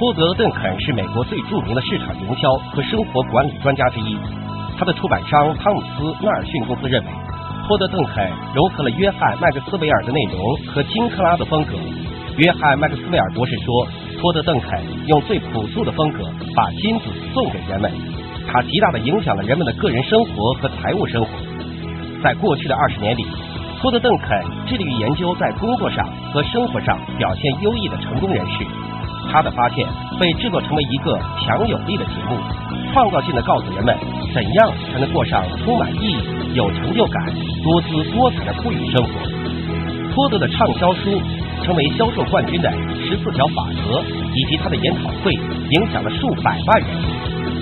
托德·邓肯是美国最著名的市场营销和生活管理专家之一。他的出版商汤姆斯·纳尔逊公司认为，托德·邓肯融合了约翰·麦克斯韦尔的内容和金克拉的风格。约翰·麦克斯韦尔博士说，托德·邓肯用最朴素的风格把金子送给人们，他极大的影响了人们的个人生活和财务生活。在过去的二十年里，托德·邓肯致力于研究在工作上和生活上表现优异的成功人士。他的发现被制作成为一个强有力的节目，创造性的告诉人们怎样才能过上充满意义、有成就感、多姿多彩的富裕生活。托德的畅销书成为销售冠军的十四条法则，以及他的研讨会影响了数百万人。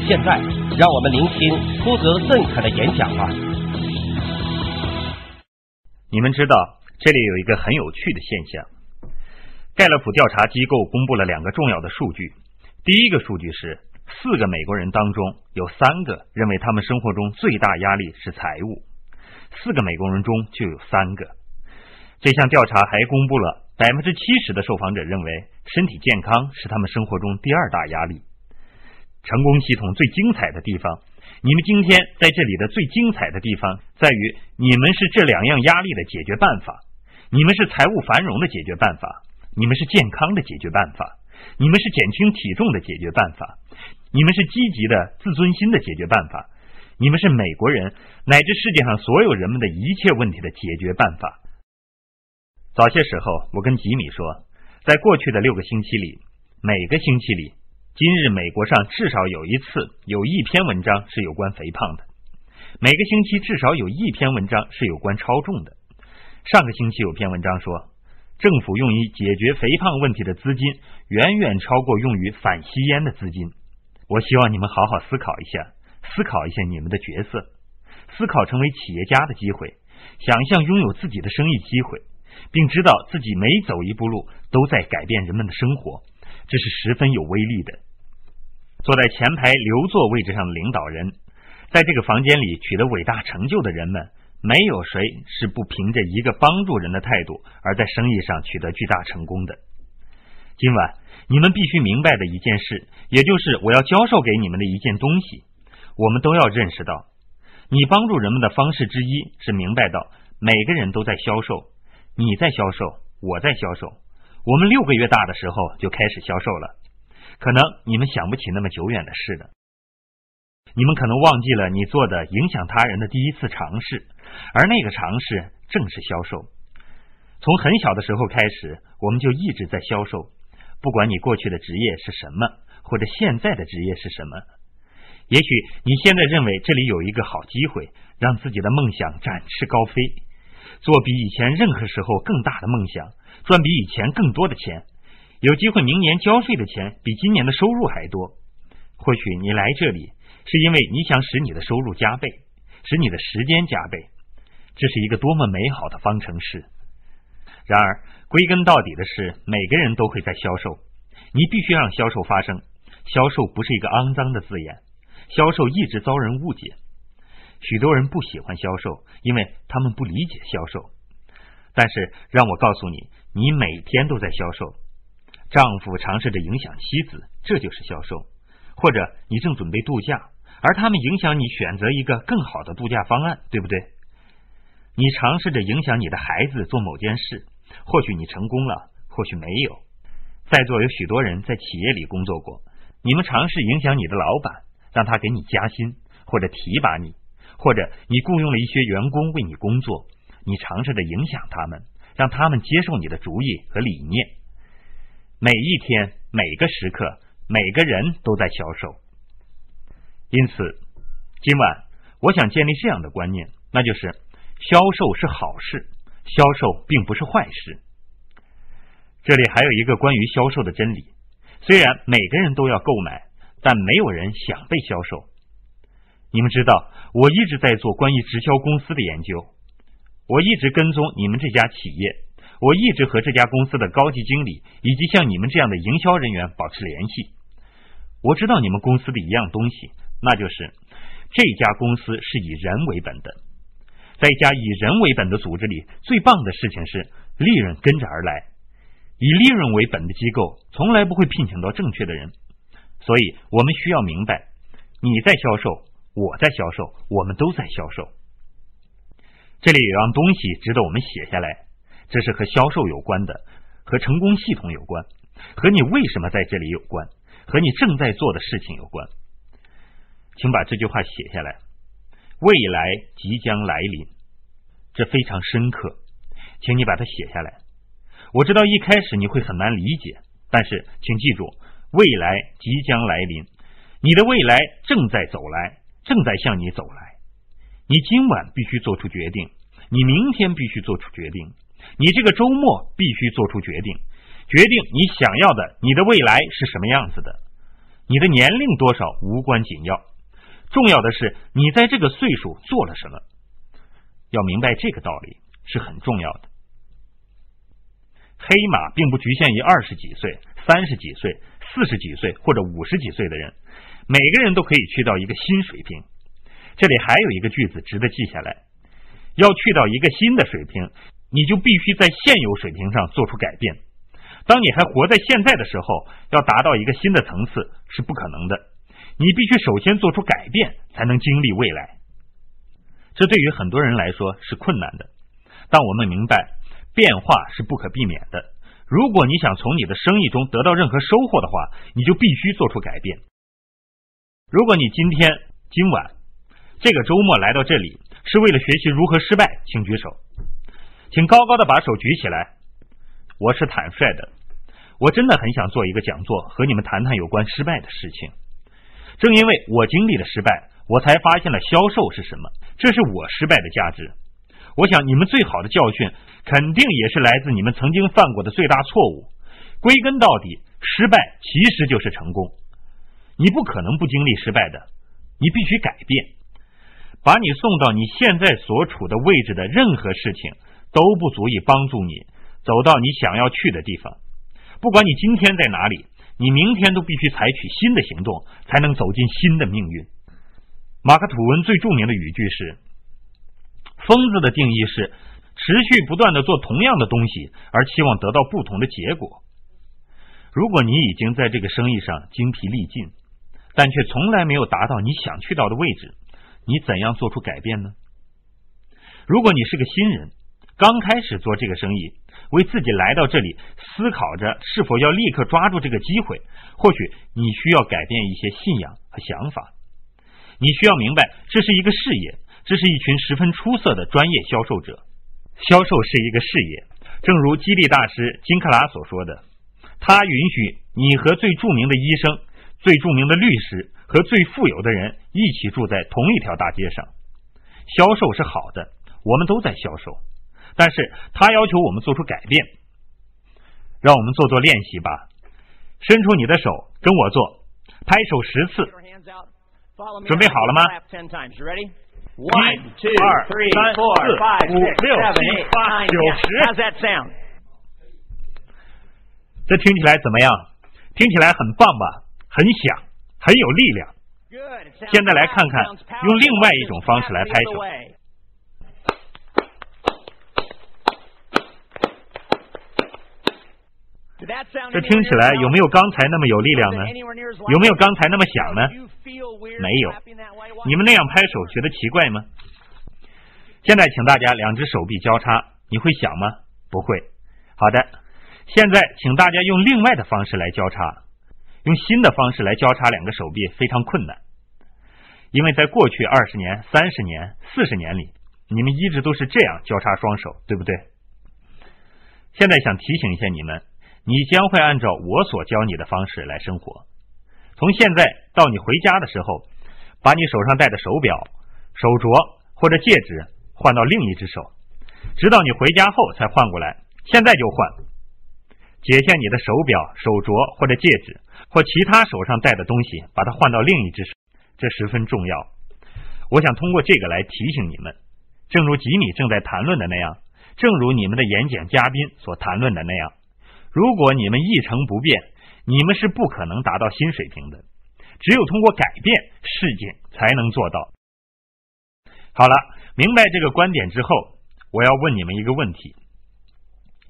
现在，让我们聆听托德·邓肯的演讲吧。你们知道，这里有一个很有趣的现象。盖勒普调查机构公布了两个重要的数据。第一个数据是，四个美国人当中有三个认为他们生活中最大压力是财务，四个美国人中就有三个。这项调查还公布了百分之七十的受访者认为身体健康是他们生活中第二大压力。成功系统最精彩的地方。你们今天在这里的最精彩的地方在于，你们是这两样压力的解决办法，你们是财务繁荣的解决办法，你们是健康的解决办法，你们是减轻体重的解决办法，你们是积极的自尊心的解决办法，你们是美国人乃至世界上所有人们的一切问题的解决办法。早些时候，我跟吉米说，在过去的六个星期里，每个星期里。今日美国上至少有一次有一篇文章是有关肥胖的，每个星期至少有一篇文章是有关超重的。上个星期有篇文章说，政府用于解决肥胖问题的资金远远超过用于反吸烟的资金。我希望你们好好思考一下，思考一下你们的角色，思考成为企业家的机会，想象拥有自己的生意机会，并知道自己每走一步路都在改变人们的生活，这是十分有威力的。坐在前排留座位置上的领导人，在这个房间里取得伟大成就的人们，没有谁是不凭着一个帮助人的态度而在生意上取得巨大成功的。今晚你们必须明白的一件事，也就是我要教授给你们的一件东西，我们都要认识到，你帮助人们的方式之一是明白到每个人都在销售，你在销售，我在销售，我们六个月大的时候就开始销售了。可能你们想不起那么久远的事了，你们可能忘记了你做的影响他人的第一次尝试，而那个尝试正是销售。从很小的时候开始，我们就一直在销售。不管你过去的职业是什么，或者现在的职业是什么，也许你现在认为这里有一个好机会，让自己的梦想展翅高飞，做比以前任何时候更大的梦想，赚比以前更多的钱。有机会明年交税的钱比今年的收入还多。或许你来这里是因为你想使你的收入加倍，使你的时间加倍。这是一个多么美好的方程式！然而，归根到底的是，每个人都会在销售。你必须让销售发生。销售不是一个肮脏的字眼。销售一直遭人误解。许多人不喜欢销售，因为他们不理解销售。但是，让我告诉你，你每天都在销售。丈夫尝试着影响妻子，这就是销售；或者你正准备度假，而他们影响你选择一个更好的度假方案，对不对？你尝试着影响你的孩子做某件事，或许你成功了，或许没有。在座有许多人在企业里工作过，你们尝试影响你的老板，让他给你加薪或者提拔你，或者你雇佣了一些员工为你工作，你尝试着影响他们，让他们接受你的主意和理念。每一天，每个时刻，每个人都在销售。因此，今晚我想建立这样的观念，那就是销售是好事，销售并不是坏事。这里还有一个关于销售的真理：虽然每个人都要购买，但没有人想被销售。你们知道，我一直在做关于直销公司的研究，我一直跟踪你们这家企业。我一直和这家公司的高级经理以及像你们这样的营销人员保持联系。我知道你们公司的一样东西，那就是这家公司是以人为本的。在一家以人为本的组织里，最棒的事情是利润跟着而来。以利润为本的机构从来不会聘请到正确的人。所以我们需要明白，你在销售，我在销售，我们都在销售。这里有样东西值得我们写下来，这是和销售有关的，和成功系统有关，和你为什么在这里有关，和你正在做的事情有关。请把这句话写下来：未来即将来临，这非常深刻，请你把它写下来。我知道一开始你会很难理解，但是请记住，未来即将来临，你的未来正在走来，正在向你走来。你今晚必须做出决定，你明天必须做出决定，你这个周末必须做出决定，决定你想要的你的未来是什么样子的。你的年龄多少无关紧要，重要的是你在这个岁数做了什么。要明白这个道理是很重要的。黑马并不局限于二十几岁、三十几岁、四十几岁或者五十几岁的人，每个人都可以去到一个新水平。这里还有一个句子值得记下来：要去到一个新的水平，你就必须在现有水平上做出改变。当你还活在现在的时候，要达到一个新的层次是不可能的。你必须首先做出改变，才能经历未来。这对于很多人来说是困难的，但我们明白变化是不可避免的。如果你想从你的生意中得到任何收获的话，你就必须做出改变。如果你今天、今晚。这个周末来到这里是为了学习如何失败，请举手，请高高的把手举起来。我是坦率的，我真的很想做一个讲座，和你们谈谈有关失败的事情。正因为我经历了失败，我才发现了销售是什么，这是我失败的价值。我想你们最好的教训，肯定也是来自你们曾经犯过的最大错误。归根到底，失败其实就是成功。你不可能不经历失败的，你必须改变。把你送到你现在所处的位置的任何事情都不足以帮助你走到你想要去的地方。不管你今天在哪里，你明天都必须采取新的行动，才能走进新的命运。马克吐温最著名的语句是：“疯子的定义是持续不断的做同样的东西，而期望得到不同的结果。”如果你已经在这个生意上精疲力尽，但却从来没有达到你想去到的位置。你怎样做出改变呢？如果你是个新人，刚开始做这个生意，为自己来到这里思考着是否要立刻抓住这个机会，或许你需要改变一些信仰和想法。你需要明白，这是一个事业，这是一群十分出色的专业销售者。销售是一个事业，正如激励大师金克拉所说的，他允许你和最著名的医生、最著名的律师。和最富有的人一起住在同一条大街上，销售是好的，我们都在销售，但是他要求我们做出改变，让我们做做练习吧。伸出你的手，跟我做，拍手十次，准备好了吗？一、二、三、四、五、六、七、八、九、十，这听起来怎么样？听起来很棒吧？很响。很有力量。现在来看看，用另外一种方式来拍手。这听起来有没有刚才那么有力量呢？有没有刚才那么响呢？没有。你们那样拍手觉得奇怪吗？现在请大家两只手臂交叉，你会响吗？不会。好的。现在请大家用另外的方式来交叉。用新的方式来交叉两个手臂非常困难，因为在过去二十年、三十年、四十年里，你们一直都是这样交叉双手，对不对？现在想提醒一下你们，你将会按照我所教你的方式来生活。从现在到你回家的时候，把你手上戴的手表、手镯或者戒指换到另一只手，直到你回家后才换过来。现在就换，解下你的手表、手镯或者戒指。或其他手上戴的东西，把它换到另一只手，这十分重要。我想通过这个来提醒你们，正如吉米正在谈论的那样，正如你们的演讲嘉宾所谈论的那样，如果你们一成不变，你们是不可能达到新水平的。只有通过改变，事情才能做到。好了，明白这个观点之后，我要问你们一个问题：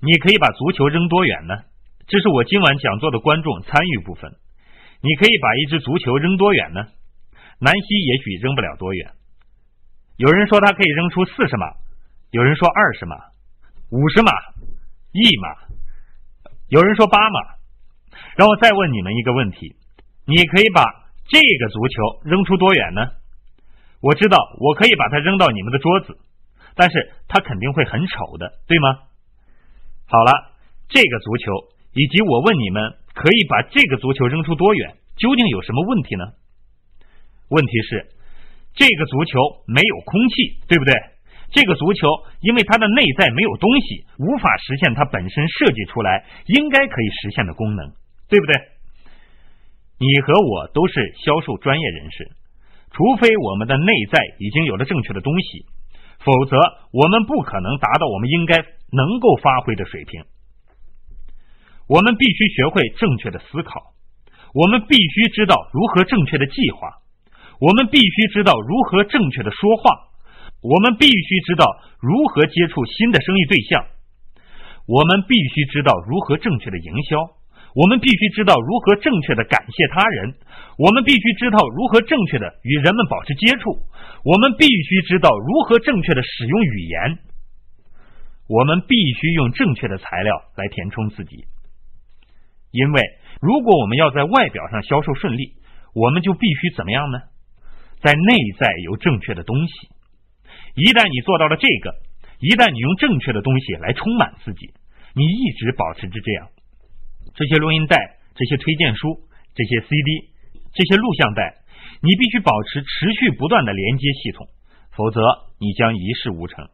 你可以把足球扔多远呢？这是我今晚讲座的观众参与部分。你可以把一只足球扔多远呢？南希也许扔不了多远。有人说他可以扔出四十码，有人说二十码、五十码、一码，有人说八码。让我再问你们一个问题：你可以把这个足球扔出多远呢？我知道我可以把它扔到你们的桌子，但是它肯定会很丑的，对吗？好了，这个足球以及我问你们可以把这个足球扔出多远，究竟有什么问题呢？问题是这个足球没有空气，对不对？这个足球因为它的内在没有东西，无法实现它本身设计出来应该可以实现的功能，对不对？你和我都是销售专业人士。除非我们的内在已经有了正确的东西，否则我们不可能达到我们应该能够发挥的水平。我们必须学会正确的思考，我们必须知道如何正确的计划，我们必须知道如何正确的说话，我们必须知道如何接触新的生意对象，我们必须知道如何正确的营销。我们必须知道如何正确的感谢他人，我们必须知道如何正确的与人们保持接触，我们必须知道如何正确的使用语言，我们必须用正确的材料来填充自己。因为如果我们要在外表上销售顺利，我们就必须怎么样呢？在内在有正确的东西。一旦你做到了这个，一旦你用正确的东西来充满自己，你一直保持着这样。这些录音带、这些推荐书、这些 CD、这些录像带，你必须保持持续不断的连接系统，否则你将一事无成。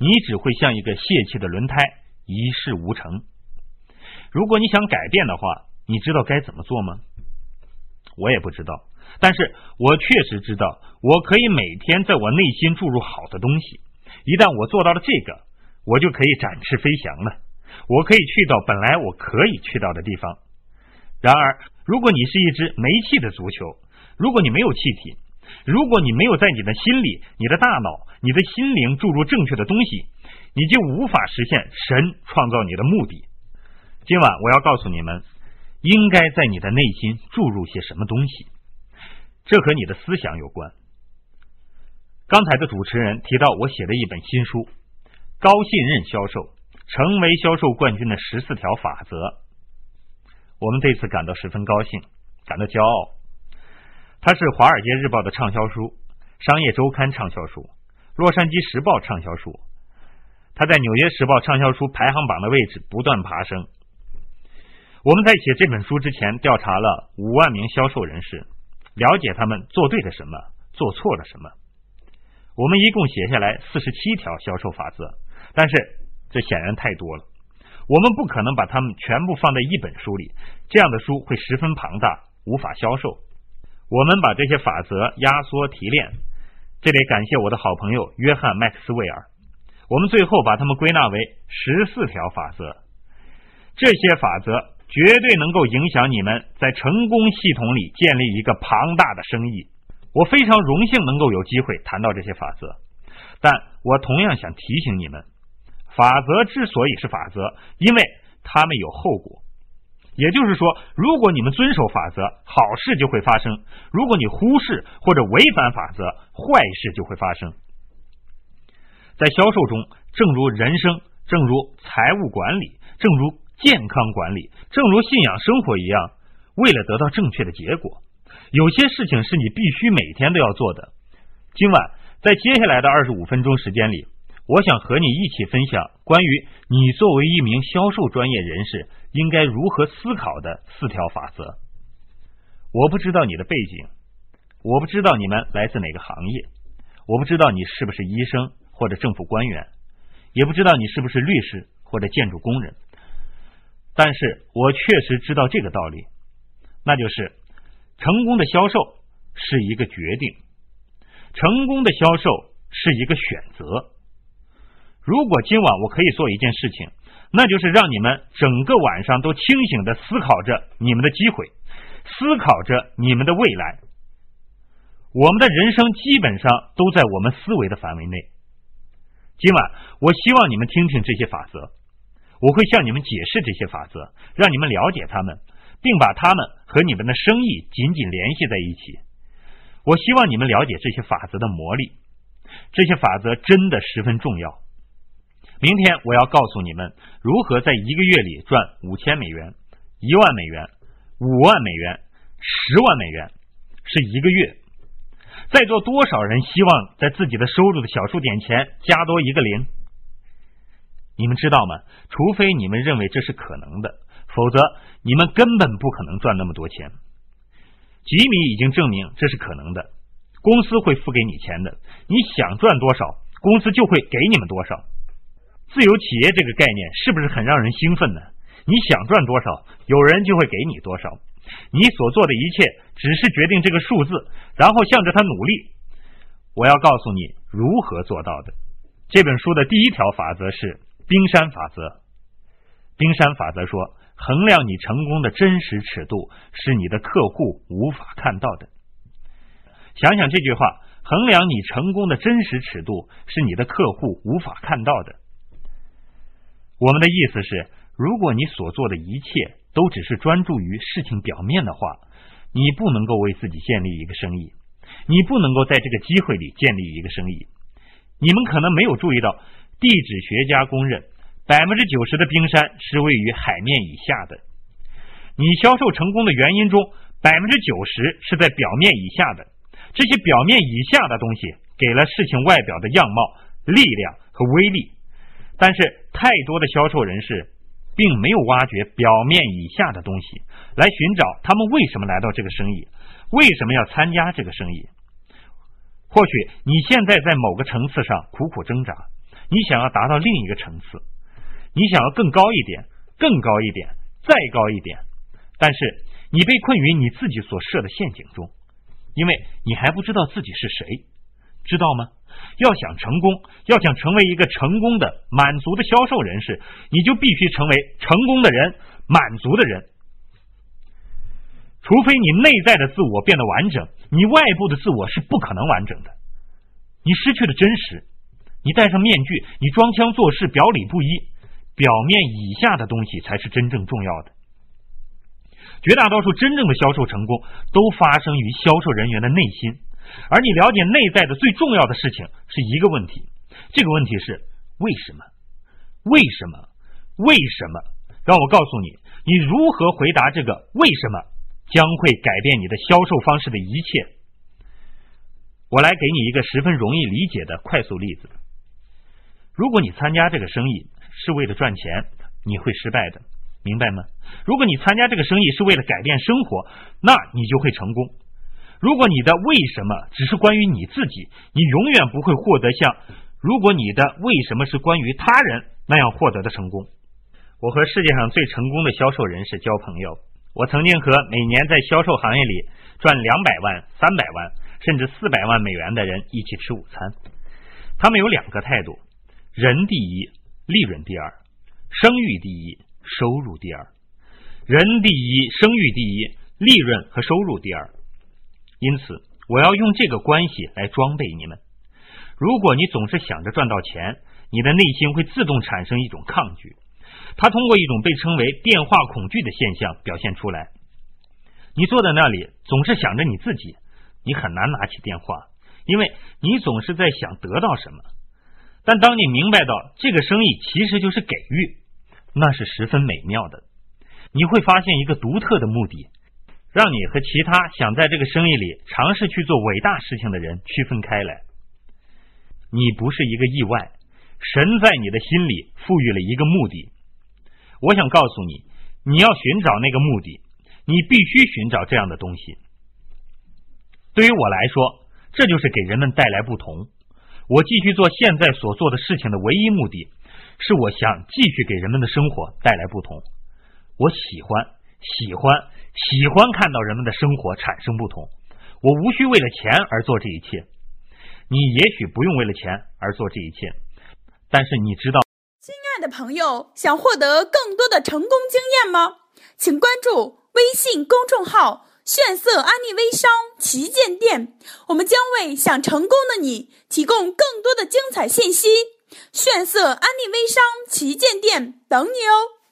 你只会像一个泄气的轮胎，一事无成。如果你想改变的话，你知道该怎么做吗？我也不知道，但是我确实知道，我可以每天在我内心注入好的东西。一旦我做到了这个，我就可以展翅飞翔了。我可以去到本来我可以去到的地方。然而，如果你是一只没气的足球，如果你没有气体，如果你没有在你的心里、你的大脑、你的心灵注入正确的东西，你就无法实现神创造你的目的。今晚我要告诉你们，应该在你的内心注入些什么东西。这和你的思想有关。刚才的主持人提到我写的一本新书《高信任销售》。成为销售冠军的十四条法则，我们对此感到十分高兴，感到骄傲。它是《华尔街日报》的畅销书，《商业周刊》畅销书，《洛杉矶时报》畅销书。它在《纽约时报》畅销书排行榜的位置不断爬升。我们在写这本书之前，调查了五万名销售人士，了解他们做对了什么，做错了什么。我们一共写下来四十七条销售法则，但是。这显然太多了，我们不可能把它们全部放在一本书里，这样的书会十分庞大，无法销售。我们把这些法则压缩提炼，这得感谢我的好朋友约翰麦克斯韦尔。我们最后把它们归纳为十四条法则，这些法则绝对能够影响你们在成功系统里建立一个庞大的生意。我非常荣幸能够有机会谈到这些法则，但我同样想提醒你们。法则之所以是法则，因为他们有后果。也就是说，如果你们遵守法则，好事就会发生；如果你忽视或者违反法则，坏事就会发生。在销售中，正如人生，正如财务管理，正如健康管理，正如信仰生活一样，为了得到正确的结果，有些事情是你必须每天都要做的。今晚，在接下来的二十五分钟时间里。我想和你一起分享关于你作为一名销售专业人士应该如何思考的四条法则。我不知道你的背景，我不知道你们来自哪个行业，我不知道你是不是医生或者政府官员，也不知道你是不是律师或者建筑工人。但是我确实知道这个道理，那就是成功的销售是一个决定，成功的销售是一个选择。如果今晚我可以做一件事情，那就是让你们整个晚上都清醒的思考着你们的机会，思考着你们的未来。我们的人生基本上都在我们思维的范围内。今晚，我希望你们听听这些法则。我会向你们解释这些法则，让你们了解他们，并把他们和你们的生意紧紧联系在一起。我希望你们了解这些法则的魔力，这些法则真的十分重要。明天我要告诉你们如何在一个月里赚五千美元、一万美元、五万美元、十万美元，是一个月。在座多少人希望在自己的收入的小数点前加多一个零？你们知道吗？除非你们认为这是可能的，否则你们根本不可能赚那么多钱。吉米已经证明这是可能的，公司会付给你钱的。你想赚多少，公司就会给你们多少。自由企业这个概念是不是很让人兴奋呢？你想赚多少，有人就会给你多少。你所做的一切只是决定这个数字，然后向着它努力。我要告诉你如何做到的。这本书的第一条法则是冰山法则。冰山法则说，衡量你成功的真实尺度是你的客户无法看到的。想想这句话：衡量你成功的真实尺度是你的客户无法看到的。我们的意思是，如果你所做的一切都只是专注于事情表面的话，你不能够为自己建立一个生意，你不能够在这个机会里建立一个生意。你们可能没有注意到，地质学家公认，百分之九十的冰山是位于海面以下的。你销售成功的原因中，百分之九十是在表面以下的。这些表面以下的东西，给了事情外表的样貌、力量和威力。但是，太多的销售人士并没有挖掘表面以下的东西，来寻找他们为什么来到这个生意，为什么要参加这个生意。或许你现在在某个层次上苦苦挣扎，你想要达到另一个层次，你想要更高一点，更高一点，再高一点，但是你被困于你自己所设的陷阱中，因为你还不知道自己是谁，知道吗？要想成功，要想成为一个成功的、满足的销售人士，你就必须成为成功的人、满足的人。除非你内在的自我变得完整，你外部的自我是不可能完整的。你失去了真实，你戴上面具，你装腔作势、表里不一，表面以下的东西才是真正重要的。绝大多数真正的销售成功，都发生于销售人员的内心。而你了解内在的最重要的事情是一个问题，这个问题是为什么？为什么？为什么？让我告诉你，你如何回答这个为什么，将会改变你的销售方式的一切。我来给你一个十分容易理解的快速例子：如果你参加这个生意是为了赚钱，你会失败的，明白吗？如果你参加这个生意是为了改变生活，那你就会成功。如果你的为什么只是关于你自己，你永远不会获得像如果你的为什么是关于他人那样获得的成功。我和世界上最成功的销售人士交朋友，我曾经和每年在销售行业里赚两百万、三百万甚至四百万美元的人一起吃午餐。他们有两个态度：人第一，利润第二；声誉第一，收入第二。人第一，声誉第一，利润和收入第二。因此，我要用这个关系来装备你们。如果你总是想着赚到钱，你的内心会自动产生一种抗拒，它通过一种被称为电话恐惧的现象表现出来。你坐在那里，总是想着你自己，你很难拿起电话，因为你总是在想得到什么。但当你明白到这个生意其实就是给予，那是十分美妙的。你会发现一个独特的目的。让你和其他想在这个生意里尝试去做伟大事情的人区分开来。你不是一个意外，神在你的心里赋予了一个目的。我想告诉你，你要寻找那个目的，你必须寻找这样的东西。对于我来说，这就是给人们带来不同。我继续做现在所做的事情的唯一目的，是我想继续给人们的生活带来不同。我喜欢，喜欢。喜欢看到人们的生活产生不同。我无需为了钱而做这一切，你也许不用为了钱而做这一切，但是你知道，亲爱的朋友，想获得更多的成功经验吗？请关注微信公众号“炫色安利微商旗舰店”，我们将为想成功的你提供更多的精彩信息。炫色安利微商旗舰店等你哦。